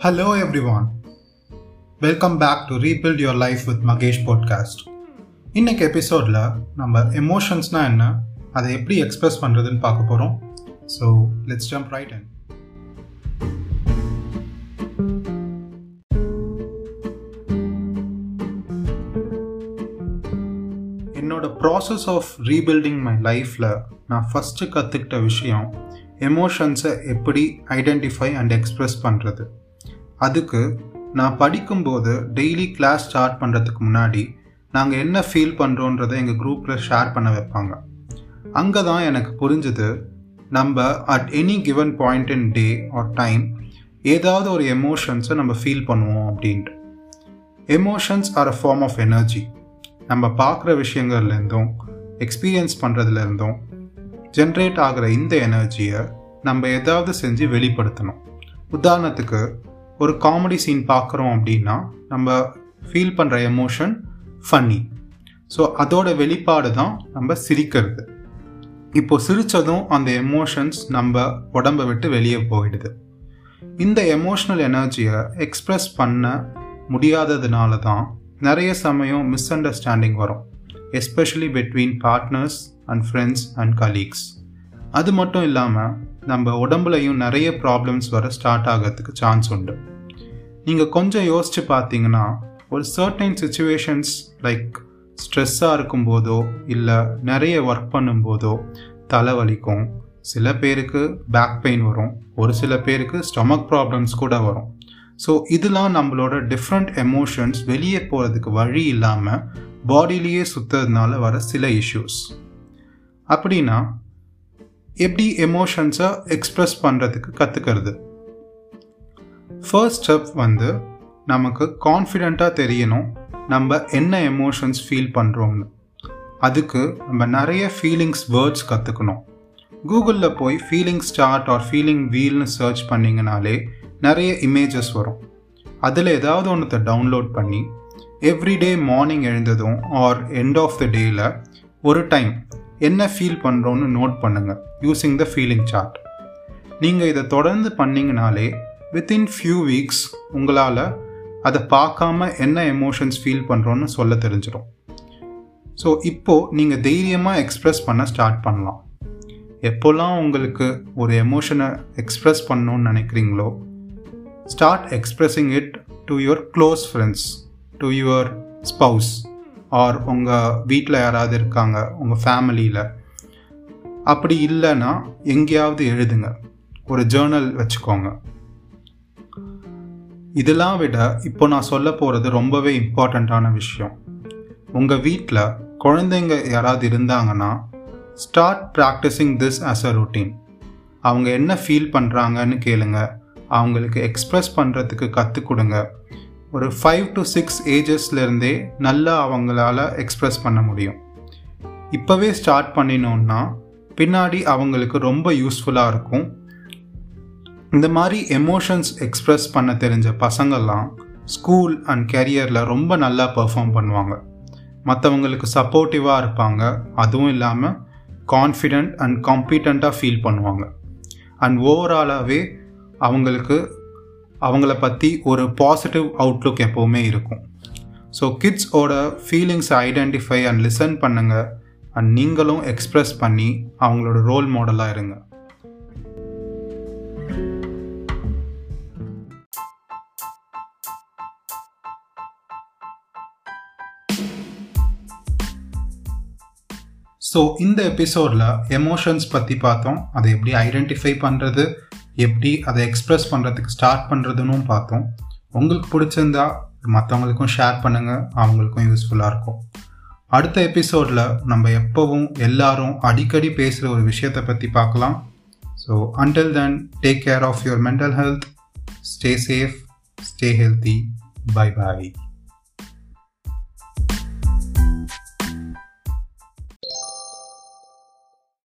Hello everyone. Welcome back to Rebuild Your Life with Mahesh podcast இன்னைக்கு எபிசோடில் நம்ம எமோஷன்ஸ்னால் என்ன அதை எப்படி எக்ஸ்பிரஸ் பண்ணுறதுன்னு பார்க்க போகிறோம் so let's jump right and என்னோட ப்ராசஸ் ஆஃப் ரீபில்டிங் மை லைஃப்பில் நான் ஃபஸ்ட்டு கற்றுக்கிட்ட விஷயம் எமோஷன்ஸை எப்படி ஐடென்டிஃபை அண்ட் எக்ஸ்ப்ரெஸ் பண்ணுறது அதுக்கு நான் படிக்கும்போது டெய்லி கிளாஸ் ஸ்டார்ட் பண்ணுறதுக்கு முன்னாடி நாங்கள் என்ன ஃபீல் பண்ணுறோன்றதை எங்கள் குரூப்பில் ஷேர் பண்ண வைப்பாங்க. அங்கே தான் எனக்கு புரிஞ்சுது நம்ம at any given point in day or time ஏதாவது ஒரு எமோஷன்ஸை நம்ம ஃபீல் பண்ணுவோம் அப்படின்ட்டு. Emotions are a form of energy நம்ம பார்க்குற விஷயங்கள்லேருந்தும் எக்ஸ்பீரியன்ஸ் பண்ணுறதுலேருந்தும் ஜென்ரேட் ஆகிற இந்த எனர்ஜியை நம்ம ஏதாவது செஞ்சு வெளிப்படுத்தணும். உதாரணத்துக்கு ஒரு காமெடி சீன் பார்க்குறோம் அப்படின்னா நம்ம ஃபீல் பண்ணுற எமோஷன் ஃபன்னி ஸோ அதோட வெளிப்பாடு தான் நம்ம சிரிக்கிறது. இப்போது சிரித்ததும் அந்த எமோஷன்ஸ் நம்ம உடம்பை விட்டு வெளியே போயிடுது. இந்த எமோஷ்னல் எனர்ஜியை எக்ஸ்ப்ரெஸ் பண்ண முடியாததுனால தான் நிறைய சமயம் மிஸ் அண்டர்ஸ்டாண்டிங் வரும். Especially between partners and friends and colleagues அது மட்டும் இல்லாமல் நம்ம உடம்புலையும் நிறைய ப்ராப்ளம்ஸ் வர ஸ்டார்ட் ஆகிறதுக்கு சான்ஸ் உண்டு. நீங்கள் கொஞ்சம் யோசித்து பார்த்தீங்கன்னா ஒரு சர்டைன் சுச்சுவேஷன்ஸ் லைக் ஸ்ட்ரெஸ்ஸாக இருக்கும்போதோ இல்லை நிறைய ஒர்க் பண்ணும்போதோ தலைவலிக்கும். சில பேருக்கு பேக் பெயின் வரும். ஒரு சில பேருக்கு ஸ்டொமக் ப்ராப்ளம்ஸ் கூட வரும். ஸோ இதெல்லாம் நம்மளோட டிஃப்ரெண்ட் எமோஷன்ஸ் வெளியே போகிறதுக்கு வழி இல்லாமல் பாடியிலேயே சுற்றுறதுனால வர சில இஷ்யூஸ் அப்படின்னா எப்படி எமோஷன்ஸை எக்ஸ்ப்ரெஸ் பண்ணுறதுக்கு கற்றுக்கிறது ஃபர்ஸ்ட் ஸ்டெப் வந்து நமக்கு கான்ஃபிடெண்ட்டாக தெரியணும் நம்ம என்ன எமோஷன்ஸ் ஃபீல் பண்ணுறோம்னு அதுக்கு நம்ம நிறைய ஃபீலிங்ஸ் வேர்ட்ஸ் கற்றுக்கணும் கூகுளில் போய் ஃபீலிங் ஸ்டார்ட் ஆர் ஃபீலிங் வீல்னு சர்ச் பண்ணிங்கனாலே நிறைய இமேஜஸ் வரும். அதில் ஏதாவது ஒன்றத்தை டவுன்லோட் பண்ணி எவ்ரிடே மார்னிங் எழுந்ததும் ஆர் எண்ட் ஆஃப் த டேயில் ஒரு டைம் என்ன ஃபீல் பண்ணுறோன்னு நோட் பண்ணுங்கள் யூஸிங் த ஃபீலிங் சார்ட் நீங்கள் இதை தொடர்ந்து பண்ணிங்கனாலே வித்தின் ஃபியூ வீக்ஸ் உங்களால் அதை பார்க்காம என்ன எமோஷன்ஸ் ஃபீல் பண்ணுறோன்னு சொல்ல தெரிஞ்சிடும். ஸோ இப்போது நீங்கள் தைரியமாக எக்ஸ்ப்ரெஸ் பண்ண ஸ்டார்ட் பண்ணலாம். எப்போல்லாம் உங்களுக்கு ஒரு எமோஷனை எக்ஸ்ப்ரெஸ் பண்ணணும்னு நினைக்கிறீங்களோ start expressing it to your close friends to your spouse or உங்கள் வீட்டில் யாராவது இருக்காங்க உங்கள் ஃபேமிலியில் அப்படி இல்லைன்னா எங்கேயாவது எழுதுங்க. ஒரு ஜேர்னல் வச்சுக்கோங்க. இதெல்லாம் விட இப்போ நான் சொல்ல போகிறது ரொம்பவே இம்பார்ட்டண்ட்டான விஷயம். உங்கள் வீட்டில் குழந்தைங்க யாராவது இருந்தாங்கன்னா start practising this as a routine அவங்க என்ன ஃபீல் பண்ணுறாங்கன்னு கேளுங்க. அவங்களுக்கு எக்ஸ்ப்ரெஸ் பண்ணுறதுக்கு கற்றுக் கொடுங்க. ஒரு ஃபைவ் டு சிக்ஸ் ஏஜஸ்லேருந்தே நல்லா அவங்களால எக்ஸ்ப்ரெஸ் பண்ண முடியும். இப்போவே ஸ்டார்ட் பண்ணினோன்னா பின்னாடி அவங்களுக்கு ரொம்ப யூஸ்ஃபுல்லாக இருக்கும். இந்த மாதிரி எமோஷன்ஸ் எக்ஸ்ப்ரெஸ் பண்ண தெரிஞ்ச பசங்கள்லாம் ஸ்கூல் அண்ட் கெரியரில் ரொம்ப நல்லா பர்ஃபார்ம் பண்ணுவாங்க. மற்றவங்களுக்கு சப்போர்ட்டிவாக இருப்பாங்க. அதுவும் இல்லாமல் கான்ஃபிடென்ட் அண்ட் காம்பீட்டண்ட்டாக ஃபீல் பண்ணுவாங்க. அண்ட் ஓவராலாகவே அவங்களுக்கு அவங்கள பற்றி ஒரு பாசிட்டிவ் அவுட்லுக் எப்போவுமே இருக்கும். ஸோ கிட்ஸோட ஃபீலிங்ஸை ஐடென்டிஃபை அண்ட் லிசன் பண்ணுங்கள் அண்ட் நீங்களும் எக்ஸ்ப்ரெஸ் பண்ணி அவங்களோட ரோல் மாடலாக இருங்க. ஸோ இந்த எபிசோடில் எமோஷன்ஸ் பற்றி பார்த்தோம். அதை எப்படி ஐடென்டிஃபை பண்ணுறது எப்படி அதை எக்ஸ்ப்ரெஸ் பண்ணுறதுக்கு ஸ்டார்ட் பண்ணுறதுன்னு பார்த்தோம். உங்களுக்கு பிடிச்சிருந்தா மற்றவங்களுக்கும் ஷேர் பண்ணுங்கள் அவங்களுக்கும் யூஸ்ஃபுல்லாக இருக்கும். அடுத்த எபிசோடில் நம்ம எப்போவும் எல்லாரும் அடிக்கடி பேசுகிற ஒரு விஷயத்தை பற்றி பார்க்கலாம். So until then take care of your mental health stay safe stay healthy bye bye